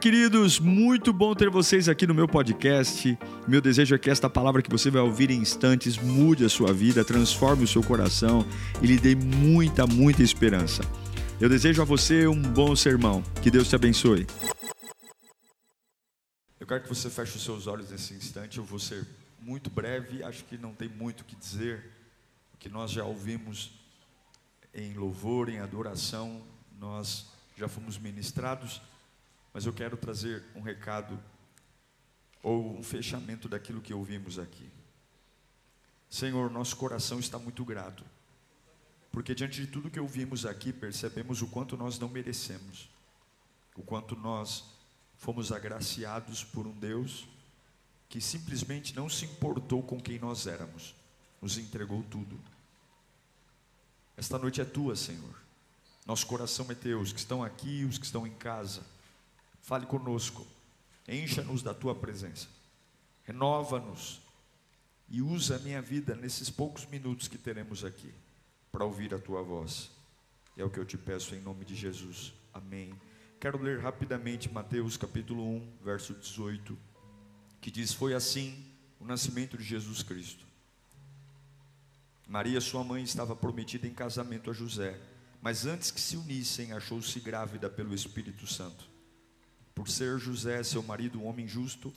Queridos, muito bom ter vocês aqui no meu podcast. Meu desejo é que esta palavra que você vai ouvir em instantes mude a sua vida, transforme o seu coração e lhe dê muita, muita esperança. Eu desejo a você um bom sermão. Que Deus te abençoe. Eu quero que você feche os seus olhos nesse instante. Eu vou ser muito breve, acho que não tem muito o que dizer. O que nós já ouvimos em louvor, em adoração, nós já fomos ministrados mas eu quero trazer um recado ou um fechamento daquilo que ouvimos aqui. Senhor, nosso coração está muito grato, porque diante de tudo que ouvimos aqui, percebemos o quanto nós não merecemos, o quanto nós fomos agraciados por um Deus que simplesmente não se importou com quem nós éramos, nos entregou tudo. Esta noite é tua, Senhor. Nosso coração é teu, os que estão aqui, os que estão em casa. Fale conosco, encha-nos da tua presença, renova-nos e usa a minha vida nesses poucos minutos que teremos aqui para ouvir a tua voz. É o que eu te peço em nome de Jesus. Amém. Quero ler rapidamente Mateus capítulo 1, verso 18, que diz: Foi assim o nascimento de Jesus Cristo. Maria, sua mãe, estava prometida em casamento a José, mas antes que se unissem, achou-se grávida pelo Espírito Santo. Por ser José, seu marido, um homem justo,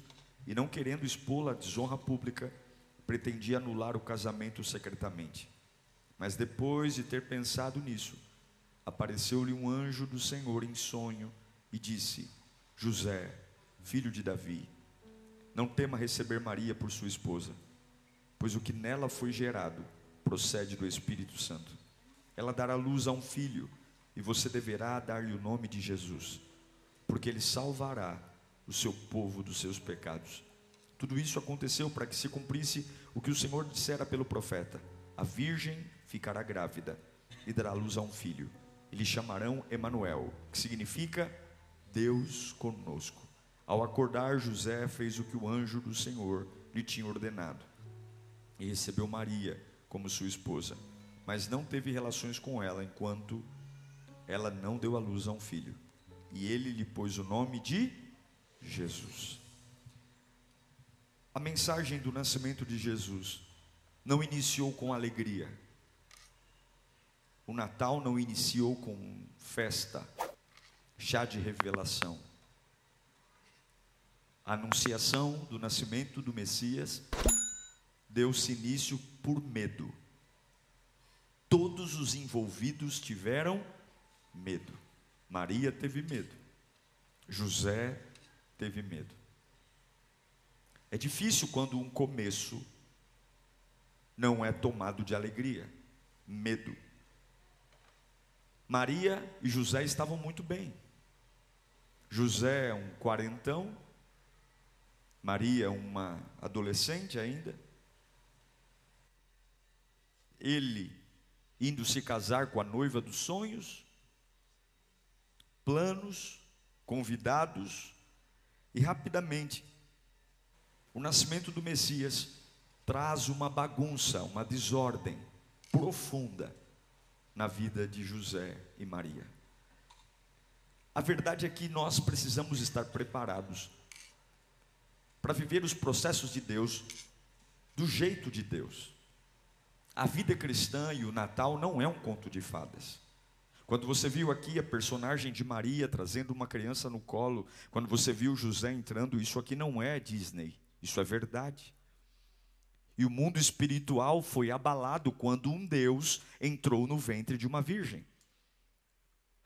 e não querendo expô-la à desonra pública, pretendia anular o casamento secretamente. Mas depois de ter pensado nisso, apareceu-lhe um anjo do Senhor em sonho e disse: José, filho de Davi, não tema receber Maria por sua esposa, pois o que nela foi gerado procede do Espírito Santo. Ela dará luz a um filho, e você deverá dar-lhe o nome de Jesus porque ele salvará o seu povo dos seus pecados. Tudo isso aconteceu para que se cumprisse o que o Senhor dissera pelo profeta: a virgem ficará grávida e dará luz a um filho. E lhe chamarão Emanuel, que significa Deus conosco. Ao acordar, José fez o que o anjo do Senhor lhe tinha ordenado e recebeu Maria como sua esposa, mas não teve relações com ela enquanto ela não deu à luz a um filho e ele lhe pôs o nome de Jesus. A mensagem do nascimento de Jesus não iniciou com alegria. O Natal não iniciou com festa, chá de revelação. A anunciação do nascimento do Messias deu-se início por medo. Todos os envolvidos tiveram medo. Maria teve medo. José teve medo. É difícil quando um começo não é tomado de alegria, medo. Maria e José estavam muito bem. José é um quarentão, Maria é uma adolescente ainda. Ele indo se casar com a noiva dos sonhos, planos, convidados, e rapidamente, o nascimento do Messias traz uma bagunça, uma desordem profunda na vida de José e Maria. A verdade é que nós precisamos estar preparados para viver os processos de Deus do jeito de Deus. A vida cristã e o Natal não é um conto de fadas. Quando você viu aqui a personagem de Maria trazendo uma criança no colo, quando você viu José entrando, isso aqui não é Disney, isso é verdade. E o mundo espiritual foi abalado quando um Deus entrou no ventre de uma virgem.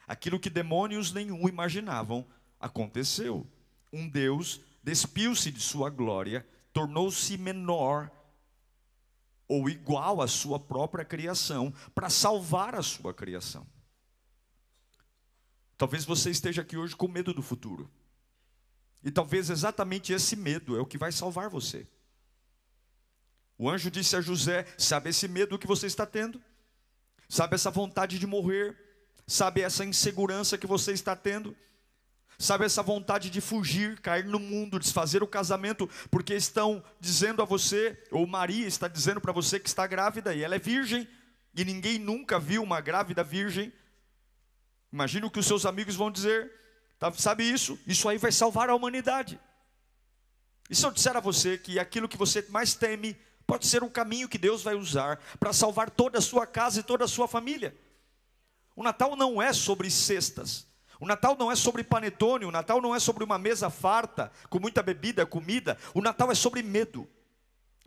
Aquilo que demônios nenhum imaginavam aconteceu. Um Deus despiu-se de sua glória, tornou-se menor ou igual à sua própria criação para salvar a sua criação. Talvez você esteja aqui hoje com medo do futuro. E talvez exatamente esse medo é o que vai salvar você. O anjo disse a José: Sabe esse medo que você está tendo? Sabe essa vontade de morrer? Sabe essa insegurança que você está tendo? Sabe essa vontade de fugir, cair no mundo, desfazer o casamento, porque estão dizendo a você, ou Maria está dizendo para você que está grávida e ela é virgem, e ninguém nunca viu uma grávida virgem. Imagina o que os seus amigos vão dizer. Tá, sabe isso? Isso aí vai salvar a humanidade. E se eu disser a você que aquilo que você mais teme pode ser um caminho que Deus vai usar para salvar toda a sua casa e toda a sua família? O Natal não é sobre cestas. O Natal não é sobre panetone, o Natal não é sobre uma mesa farta, com muita bebida, comida. O Natal é sobre medo.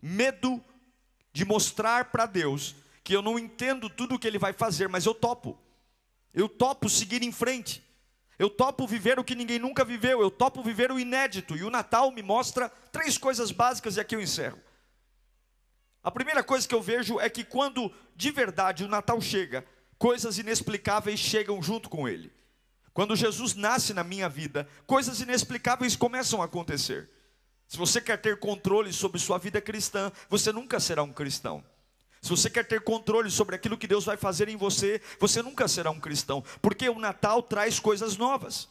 Medo de mostrar para Deus que eu não entendo tudo o que Ele vai fazer, mas eu topo. Eu topo seguir em frente. Eu topo viver o que ninguém nunca viveu. Eu topo viver o inédito. E o Natal me mostra três coisas básicas e aqui eu encerro. A primeira coisa que eu vejo é que quando de verdade o Natal chega, coisas inexplicáveis chegam junto com ele. Quando Jesus nasce na minha vida, coisas inexplicáveis começam a acontecer. Se você quer ter controle sobre sua vida cristã, você nunca será um cristão. Se você quer ter controle sobre aquilo que Deus vai fazer em você, você nunca será um cristão, porque o Natal traz coisas novas.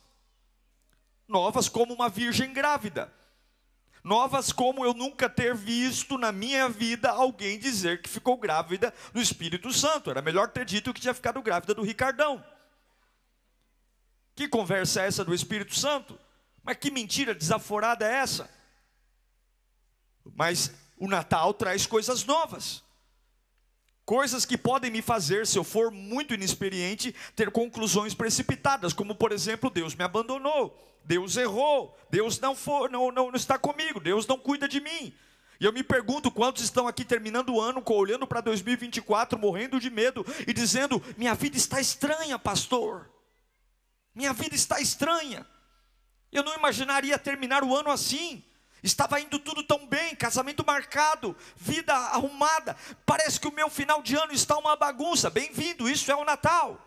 Novas como uma virgem grávida. Novas como eu nunca ter visto na minha vida alguém dizer que ficou grávida do Espírito Santo. Era melhor ter dito que tinha ficado grávida do Ricardão. Que conversa é essa do Espírito Santo? Mas que mentira desaforada é essa? Mas o Natal traz coisas novas. Coisas que podem me fazer, se eu for muito inexperiente, ter conclusões precipitadas, como por exemplo, Deus me abandonou, Deus errou, Deus não, for, não, não, não está comigo, Deus não cuida de mim. E eu me pergunto quantos estão aqui terminando o ano, olhando para 2024, morrendo de medo e dizendo: Minha vida está estranha, pastor. Minha vida está estranha. Eu não imaginaria terminar o ano assim. Estava indo tudo tão bem, casamento marcado, vida arrumada. Parece que o meu final de ano está uma bagunça. Bem-vindo, isso é o Natal.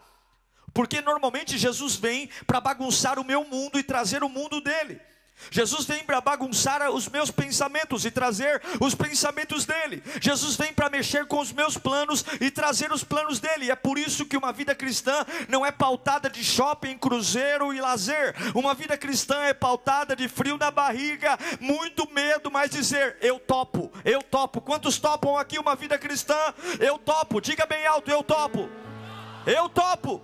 Porque normalmente Jesus vem para bagunçar o meu mundo e trazer o mundo dele. Jesus vem para bagunçar os meus pensamentos e trazer os pensamentos dele. Jesus vem para mexer com os meus planos e trazer os planos dele. E é por isso que uma vida cristã não é pautada de shopping, cruzeiro e lazer. Uma vida cristã é pautada de frio na barriga, muito medo, mas dizer: eu topo, eu topo. Quantos topam aqui uma vida cristã? Eu topo. Diga bem alto: eu topo. Eu topo.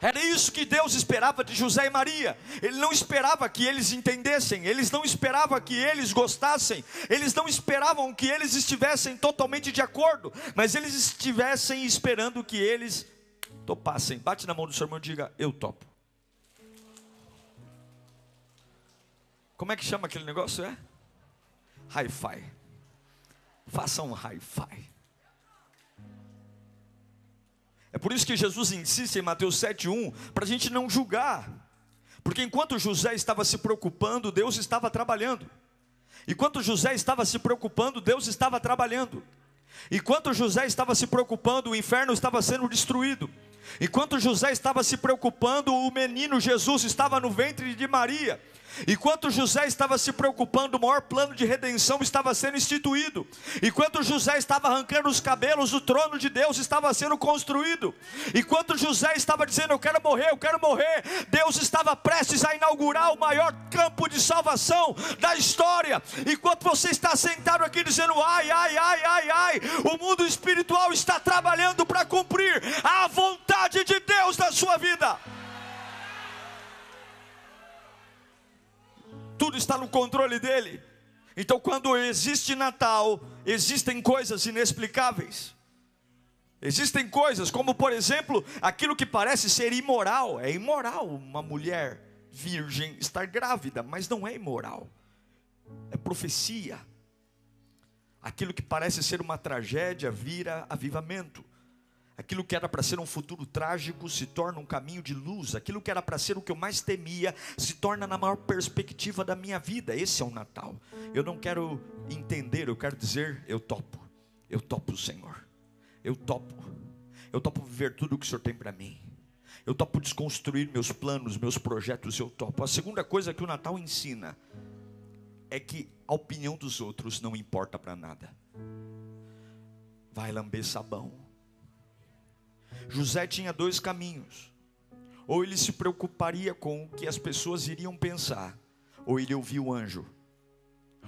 Era isso que Deus esperava de José e Maria. Ele não esperava que eles entendessem, eles não esperavam que eles gostassem, eles não esperavam que eles estivessem totalmente de acordo, mas eles estivessem esperando que eles topassem. Bate na mão do seu irmão e diga: Eu topo. Como é que chama aquele negócio? É? Hi-fi. Faça um hi-fi. Por isso que Jesus insiste em Mateus 7,1 para a gente não julgar, porque enquanto José estava se preocupando, Deus estava trabalhando. Enquanto José estava se preocupando, Deus estava trabalhando. Enquanto José estava se preocupando, o inferno estava sendo destruído. Enquanto José estava se preocupando, o menino Jesus estava no ventre de Maria. Enquanto José estava se preocupando, o maior plano de redenção estava sendo instituído. Enquanto José estava arrancando os cabelos, o trono de Deus estava sendo construído. Enquanto José estava dizendo: Eu quero morrer, eu quero morrer, Deus estava prestes a inaugurar o maior campo de salvação da história. Enquanto você está sentado aqui dizendo: Ai, ai, ai, ai, ai, o mundo espiritual está trabalhando para cumprir a vontade de Deus na sua vida. Tudo está no controle dele. Então, quando existe Natal, existem coisas inexplicáveis. Existem coisas, como por exemplo, aquilo que parece ser imoral. É imoral uma mulher virgem estar grávida, mas não é imoral. É profecia. Aquilo que parece ser uma tragédia vira avivamento. Aquilo que era para ser um futuro trágico se torna um caminho de luz. Aquilo que era para ser o que eu mais temia se torna na maior perspectiva da minha vida. Esse é o Natal. Eu não quero entender, eu quero dizer: eu topo. Eu topo o Senhor. Eu topo. Eu topo viver tudo o que o Senhor tem para mim. Eu topo desconstruir meus planos, meus projetos. Eu topo. A segunda coisa que o Natal ensina é que a opinião dos outros não importa para nada. Vai lamber sabão José tinha dois caminhos. Ou ele se preocuparia com o que as pessoas iriam pensar, ou ele ouvia o anjo.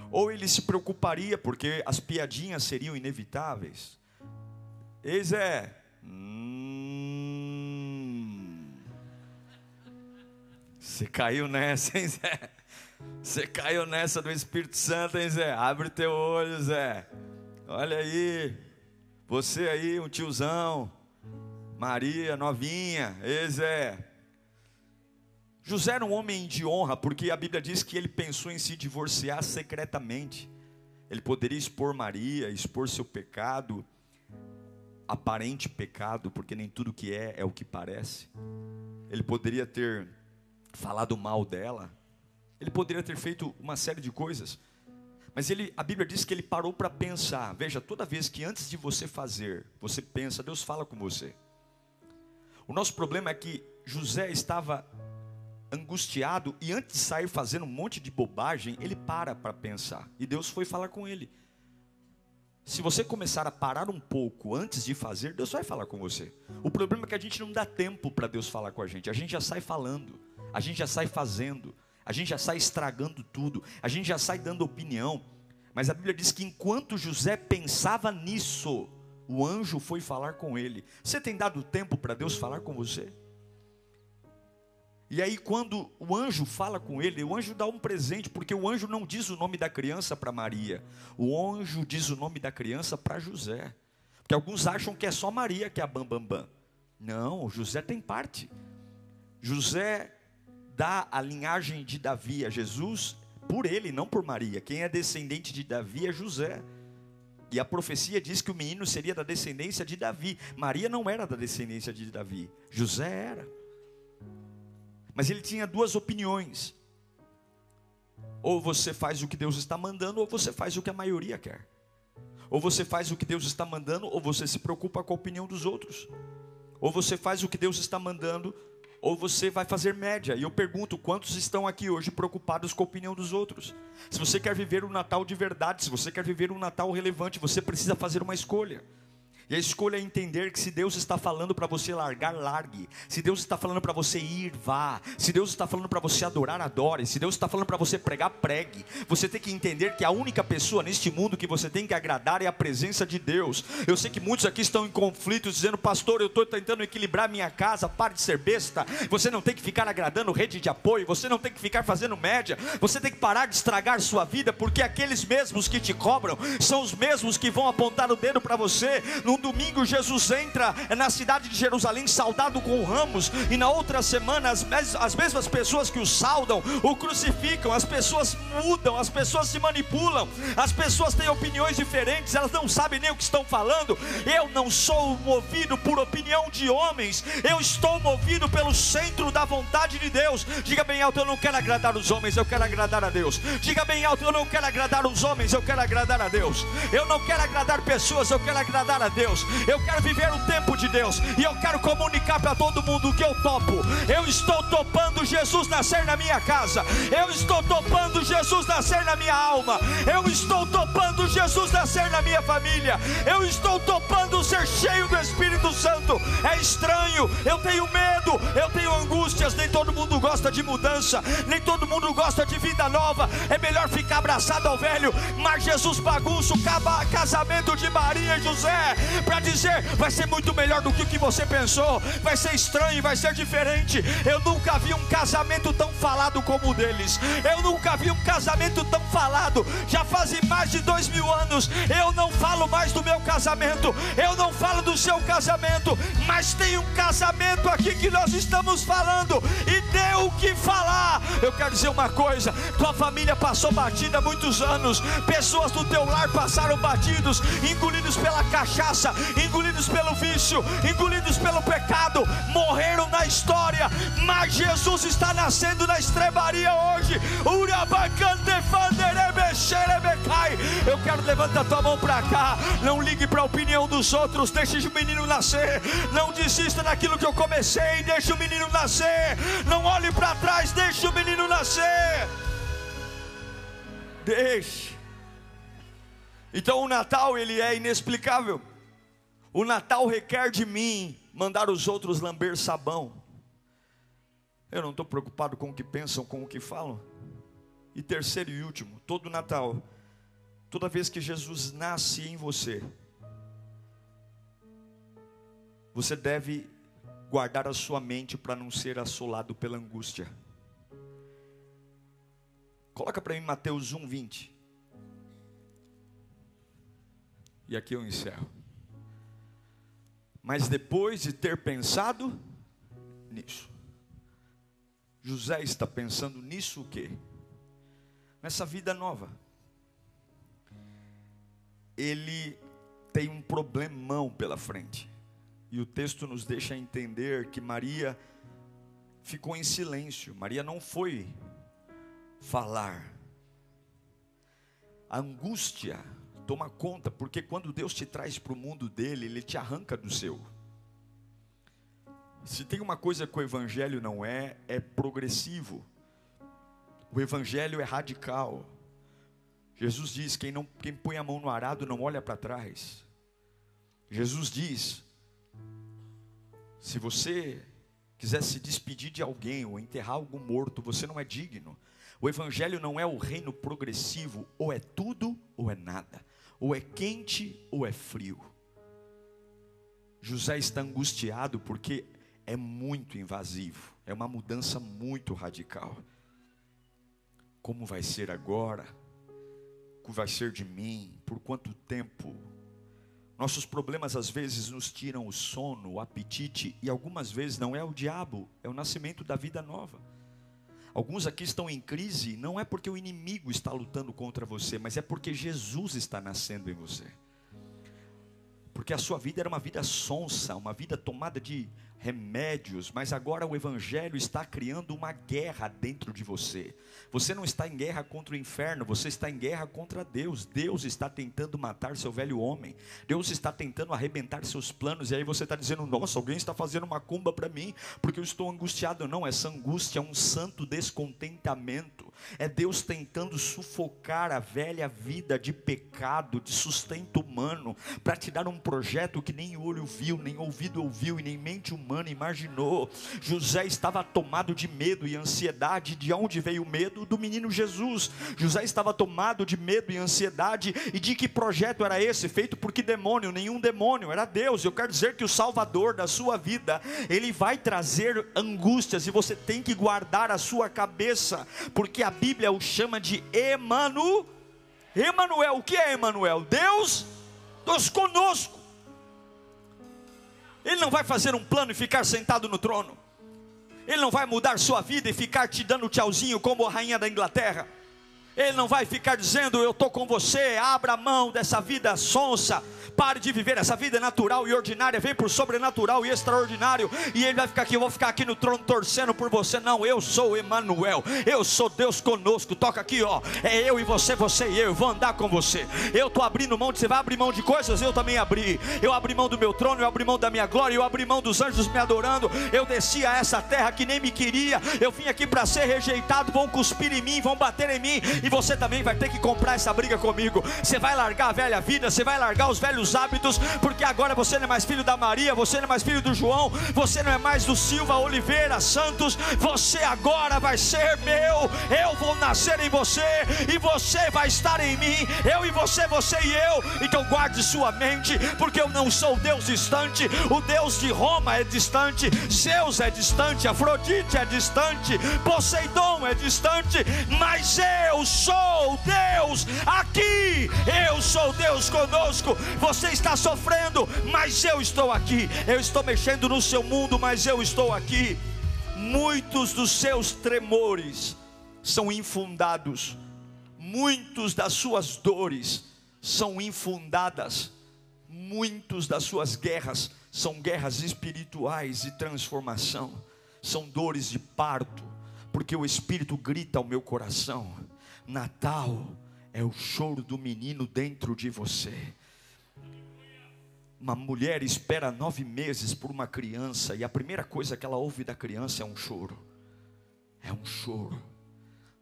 Ou ele se preocuparia porque as piadinhas seriam inevitáveis. Eis é. Hum, Você caiu nessa, hein, Zé? Você caiu nessa do Espírito Santo, hein, Zé? Abre teu olho, Zé. Olha aí. Você aí, um tiozão. Maria, novinha. Ei, Zé. José era um homem de honra, porque a Bíblia diz que ele pensou em se divorciar secretamente. Ele poderia expor Maria, expor seu pecado, aparente pecado, porque nem tudo que é é o que parece. Ele poderia ter falado mal dela. Ele poderia ter feito uma série de coisas. Mas ele, a Bíblia diz que ele parou para pensar. Veja, toda vez que antes de você fazer, você pensa, Deus fala com você. O nosso problema é que José estava angustiado e antes de sair fazendo um monte de bobagem, ele para para pensar. E Deus foi falar com ele. Se você começar a parar um pouco antes de fazer, Deus vai falar com você. O problema é que a gente não dá tempo para Deus falar com a gente. A gente já sai falando, a gente já sai fazendo, a gente já sai estragando tudo, a gente já sai dando opinião. Mas a Bíblia diz que enquanto José pensava nisso, o anjo foi falar com ele. Você tem dado tempo para Deus falar com você? E aí, quando o anjo fala com ele, o anjo dá um presente, porque o anjo não diz o nome da criança para Maria, o anjo diz o nome da criança para José. Porque alguns acham que é só Maria que é a bambambam. Bam, bam. Não, José tem parte. José dá a linhagem de Davi a Jesus por ele, não por Maria. Quem é descendente de Davi é José. E a profecia diz que o menino seria da descendência de Davi. Maria não era da descendência de Davi, José era. Mas ele tinha duas opiniões. Ou você faz o que Deus está mandando, ou você faz o que a maioria quer. Ou você faz o que Deus está mandando, ou você se preocupa com a opinião dos outros. Ou você faz o que Deus está mandando, ou você vai fazer média. E eu pergunto: quantos estão aqui hoje preocupados com a opinião dos outros? Se você quer viver um Natal de verdade, se você quer viver um Natal relevante, você precisa fazer uma escolha. E a escolha é entender que se Deus está falando para você largar, largue. Se Deus está falando para você ir, vá. Se Deus está falando para você adorar, adore. Se Deus está falando para você pregar, pregue. Você tem que entender que a única pessoa neste mundo que você tem que agradar é a presença de Deus. Eu sei que muitos aqui estão em conflito, dizendo, pastor, eu estou tentando equilibrar minha casa, pare de ser besta. Você não tem que ficar agradando rede de apoio, você não tem que ficar fazendo média, você tem que parar de estragar sua vida, porque aqueles mesmos que te cobram são os mesmos que vão apontar o dedo para você. No num domingo, Jesus entra na cidade de Jerusalém saudado com ramos, e na outra semana, as, as mesmas pessoas que o saudam o crucificam. As pessoas mudam, as pessoas se manipulam, as pessoas têm opiniões diferentes, elas não sabem nem o que estão falando. Eu não sou movido por opinião de homens, eu estou movido pelo centro da vontade de Deus. Diga bem alto: eu não quero agradar os homens, eu quero agradar a Deus. Diga bem alto: eu não quero agradar os homens, eu quero agradar a Deus. Eu não quero agradar pessoas, eu quero agradar a Deus. Deus, eu quero viver o tempo de Deus, e eu quero comunicar para todo mundo que eu topo. Eu estou topando Jesus nascer na minha casa, eu estou topando Jesus nascer na minha alma, eu estou topando Jesus nascer na minha família, eu estou topando ser cheio do Espírito Santo. É estranho, eu tenho medo, eu tenho angústias, nem todo mundo gosta de mudança, nem todo mundo gosta de vida nova. É melhor ficar abraçado ao velho, mas Jesus bagunça o casamento de Maria e José para dizer vai ser muito melhor do que o que você pensou, vai ser estranho, vai ser diferente. Eu nunca vi um casamento tão falado como o deles, eu nunca vi um casamento tão falado. Já fazem mais de dois mil anos, eu não falo mais do meu casamento, eu não falo do seu casamento, mas tem um casamento aqui que nós estamos falando e Eu quero dizer uma coisa: tua família passou batida há muitos anos, pessoas do teu lar passaram batidos, engolidos pela cachaça engolidos pelo vício, engolidos pelo pecado, morreram na história, mas Jesus está nascendo na estrebaria hoje. Eu quero levantar tua mão para cá. Não ligue para a opinião dos outros. Deixe o menino nascer. Não desista daquilo que eu comecei. Deixe o menino nascer. Não olhe para trás. Deixe o menino nascer. Deixe. Então o Natal ele é inexplicável. O Natal requer de mim mandar os outros lamber sabão. Eu não estou preocupado com o que pensam, com o que falam. E terceiro e último, todo Natal, toda vez que Jesus nasce em você, você deve guardar a sua mente para não ser assolado pela angústia. Coloca para mim Mateus 1, 20. E aqui eu encerro. Mas depois de ter pensado nisso, José está pensando nisso o quê? Nessa vida nova. Ele tem um problemão pela frente. E o texto nos deixa entender que Maria ficou em silêncio. Maria não foi falar. A angústia toma conta, porque quando Deus te traz para o mundo dele, ele te arranca do seu. Se tem uma coisa que o evangelho não é, é progressivo. O evangelho é radical. Jesus diz: quem não quem põe a mão no arado não olha para trás. Jesus diz: se você quiser se despedir de alguém ou enterrar algum morto, você não é digno. O evangelho não é o reino progressivo, ou é tudo ou é nada, ou é quente ou é frio. José está angustiado porque é muito invasivo, é uma mudança muito radical. Como vai ser agora? O que vai ser de mim? Por quanto tempo? Nossos problemas às vezes nos tiram o sono, o apetite, e algumas vezes não é o diabo, é o nascimento da vida nova. Alguns aqui estão em crise, não é porque o inimigo está lutando contra você, mas é porque Jesus está nascendo em você. Porque a sua vida era uma vida sonsa, uma vida tomada de remédios, mas agora o Evangelho está criando uma guerra dentro de você. Você não está em guerra contra o inferno, você está em guerra contra Deus. Deus está tentando matar seu velho homem, Deus está tentando arrebentar seus planos, e aí você está dizendo: Nossa, alguém está fazendo uma cumba para mim, porque eu estou angustiado. Não, essa angústia é um santo descontentamento, é Deus tentando sufocar a velha vida de pecado, de sustento humano, para te dar um projeto que nem olho viu, nem ouvido ouviu e nem mente humana humana imaginou. José estava tomado de medo e ansiedade. De onde veio o medo? Do menino Jesus. José estava tomado de medo e ansiedade. E de que projeto era esse? Feito por que demônio? Nenhum demônio, era Deus. Eu quero dizer que o Salvador da sua vida, ele vai trazer angústias e você tem que guardar a sua cabeça, porque a Bíblia o chama de Emanu. Emanuel, o que é Emanuel? Deus dos conosco. Ele não vai fazer um plano e ficar sentado no trono. Ele não vai mudar sua vida e ficar te dando tchauzinho como a rainha da Inglaterra. Ele não vai ficar dizendo: Eu estou com você, abra mão dessa vida sonsa, Pare de viver essa vida natural e ordinária, vem por sobrenatural e extraordinário. E ele vai ficar aqui, eu vou ficar aqui no trono torcendo por você. Não, eu sou Emanuel, eu sou Deus conosco. Toca aqui, ó. É eu e você, você e eu. Eu vou andar com você. Eu estou abrindo mão de você vai abrir mão de coisas, eu também abri. Eu abri mão do meu trono, eu abri mão da minha glória, eu abri mão dos anjos me adorando. Eu desci a essa terra que nem me queria. Eu vim aqui para ser rejeitado. Vão cuspir em mim, vão bater em mim. E você também vai ter que comprar essa briga comigo. Você vai largar a velha vida, você vai largar os velhos hábitos, porque agora você não é mais filho da Maria, você não é mais filho do João, você não é mais do Silva Oliveira Santos, você agora vai ser meu, eu vou nascer em você e você vai estar em mim, eu e você, você e eu. Então guarde sua mente, porque eu não sou Deus distante, o Deus de Roma é distante, Zeus é distante, Afrodite é distante, Poseidon é distante, mas eu sou Deus aqui, eu sou Deus conosco. Você está sofrendo, mas eu estou aqui. Eu estou mexendo no seu mundo, mas eu estou aqui. Muitos dos seus tremores são infundados, muitos das suas dores são infundadas, muitos das suas guerras são guerras espirituais de transformação, são dores de parto, porque o Espírito grita ao meu coração: Natal é o choro do menino dentro de você. Uma mulher espera nove meses por uma criança e a primeira coisa que ela ouve da criança é um choro. É um choro.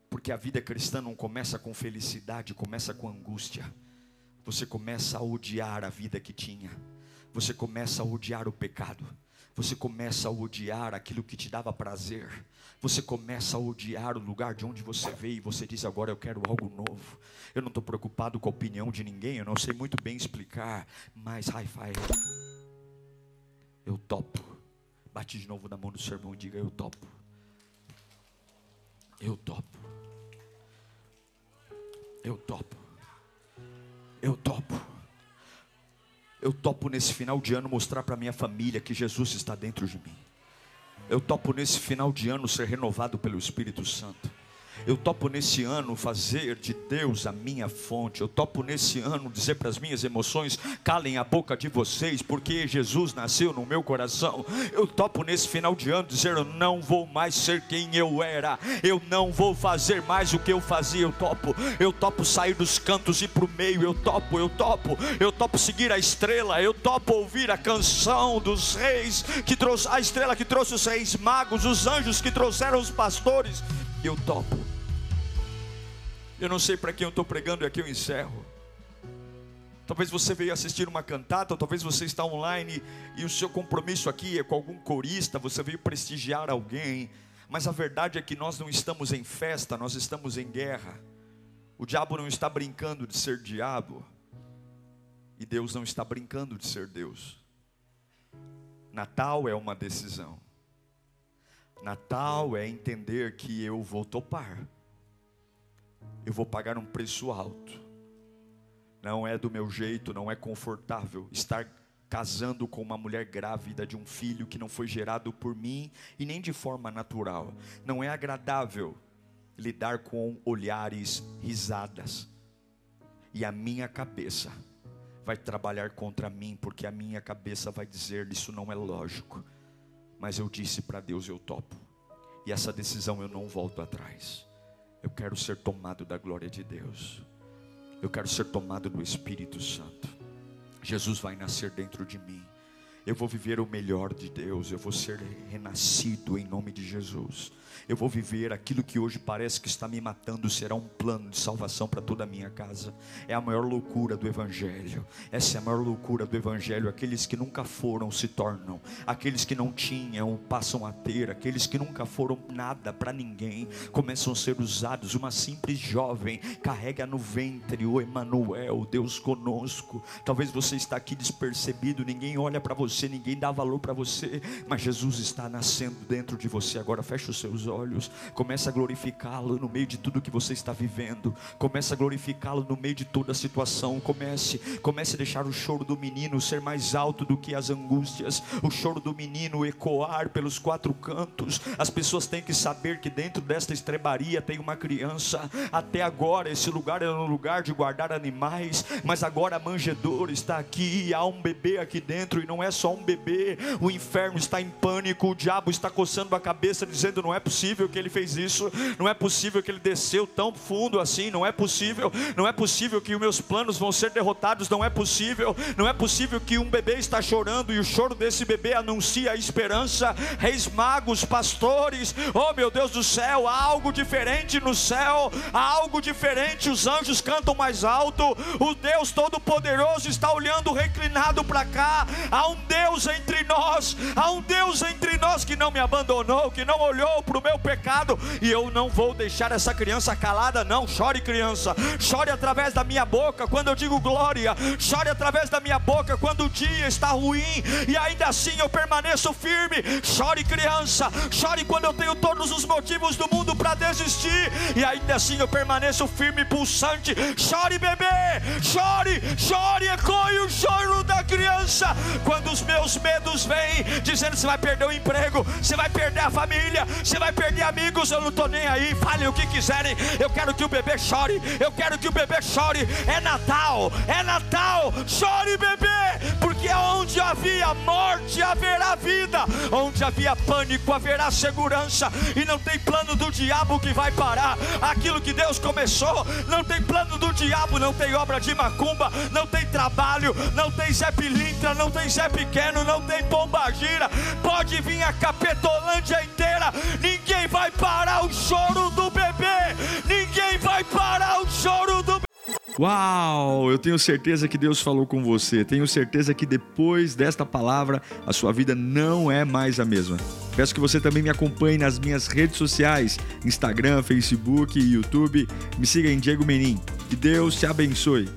Porque a vida cristã não começa com felicidade, começa com angústia. Você começa a odiar a vida que tinha. Você começa a odiar o pecado. Você começa a odiar aquilo que te dava prazer. Você começa a odiar o lugar de onde você veio e você diz agora eu quero algo novo. Eu não estou preocupado com a opinião de ninguém, eu não sei muito bem explicar, mas hi-fi. Eu topo. Bate de novo na mão do seu irmão e diga eu topo. Eu topo. Eu topo. Eu topo. Eu topo nesse final de ano mostrar para minha família que Jesus está dentro de mim. Eu topo nesse final de ano ser renovado pelo Espírito Santo. Eu topo nesse ano fazer de Deus a minha fonte. Eu topo nesse ano dizer para as minhas emoções: calem a boca de vocês, porque Jesus nasceu no meu coração. Eu topo nesse final de ano dizer: eu não vou mais ser quem eu era. Eu não vou fazer mais o que eu fazia. Eu topo. Eu topo sair dos cantos e para o meio. Eu topo, eu topo. Eu topo seguir a estrela. Eu topo ouvir a canção dos reis que trouxe a estrela que trouxe os reis magos, os anjos que trouxeram os pastores. Eu topo. Eu não sei para quem eu estou pregando e aqui eu encerro. Talvez você veio assistir uma cantata, ou talvez você está online e o seu compromisso aqui é com algum corista, você veio prestigiar alguém. Mas a verdade é que nós não estamos em festa, nós estamos em guerra. O diabo não está brincando de ser diabo, e Deus não está brincando de ser Deus. Natal é uma decisão. Natal é entender que eu vou topar eu vou pagar um preço alto. Não é do meu jeito, não é confortável estar casando com uma mulher grávida de um filho que não foi gerado por mim e nem de forma natural. Não é agradável lidar com olhares, risadas. E a minha cabeça vai trabalhar contra mim, porque a minha cabeça vai dizer: Isso não é lógico. Mas eu disse para Deus: Eu topo. E essa decisão eu não volto atrás. Eu quero ser tomado da glória de Deus. Eu quero ser tomado do Espírito Santo. Jesus vai nascer dentro de mim. Eu vou viver o melhor de Deus. Eu vou ser renascido em nome de Jesus eu vou viver aquilo que hoje parece que está me matando, será um plano de salvação para toda a minha casa. É a maior loucura do Evangelho. Essa é a maior loucura do Evangelho. Aqueles que nunca foram se tornam, aqueles que não tinham passam a ter, aqueles que nunca foram nada para ninguém começam a ser usados. Uma simples jovem carrega no ventre o Emanuel, Deus conosco. Talvez você está aqui despercebido, ninguém olha para você, ninguém dá valor para você, mas Jesus está nascendo dentro de você. Agora feche os seus olhos, comece a glorificá-lo no meio de tudo que você está vivendo, comece a glorificá-lo no meio de toda a situação, comece, comece a deixar o choro do menino ser mais alto do que as angústias, o choro do menino ecoar pelos quatro cantos, as pessoas têm que saber que dentro desta estrebaria tem uma criança, até agora esse lugar era um lugar de guardar animais, mas agora a manjedoura está aqui, há um bebê aqui dentro, e não é só um bebê, o inferno está em pânico, o diabo está coçando a cabeça, dizendo: não é possível possível que ele fez isso, não é possível que ele desceu tão fundo assim, não é possível, não é possível que os meus planos vão ser derrotados, não é possível, não é possível que um bebê está chorando e o choro desse bebê anuncia a esperança. Reis magos, pastores, oh meu Deus do céu, há algo diferente no céu, há algo diferente, os anjos cantam mais alto, o Deus Todo-Poderoso está olhando reclinado para cá, há um Deus entre nós, há um Deus entre nós que não me abandonou, que não olhou para o meu pecado, e eu não vou deixar essa criança calada, não. Chore, criança, chore através da minha boca quando eu digo glória, chore através da minha boca quando o dia está ruim, e ainda assim eu permaneço firme. Chore, criança, chore quando eu tenho todos os motivos do mundo para desistir, e ainda assim eu permaneço firme, pulsante. Chore, bebê, chore, chore, ecoe o choro da criança. Quando os meus medos vêm, dizendo: você vai perder o emprego, você vai perder a família, você vai perder amigos, eu não estou nem aí. Falem o que quiserem. Eu quero que o bebê chore. Eu quero que o bebê chore. É Natal, é Natal. Chore, bebê, porque onde havia morte haverá vida, onde havia pânico haverá segurança. E não tem plano do diabo que vai parar aquilo que Deus começou. Não tem plano do diabo, não tem obra de macumba, não tem trabalho, não tem Zé Pilintra, não tem Zé Pequeno, não tem Pomba Gira. Pode vir a Capetolândia inteira. Ninguém vai parar o choro do bebê. Ninguém vai parar o choro do Uau! Eu tenho certeza que Deus falou com você. Tenho certeza que depois desta palavra a sua vida não é mais a mesma. Peço que você também me acompanhe nas minhas redes sociais: Instagram, Facebook YouTube. Me siga em Diego Menin. Que Deus te abençoe.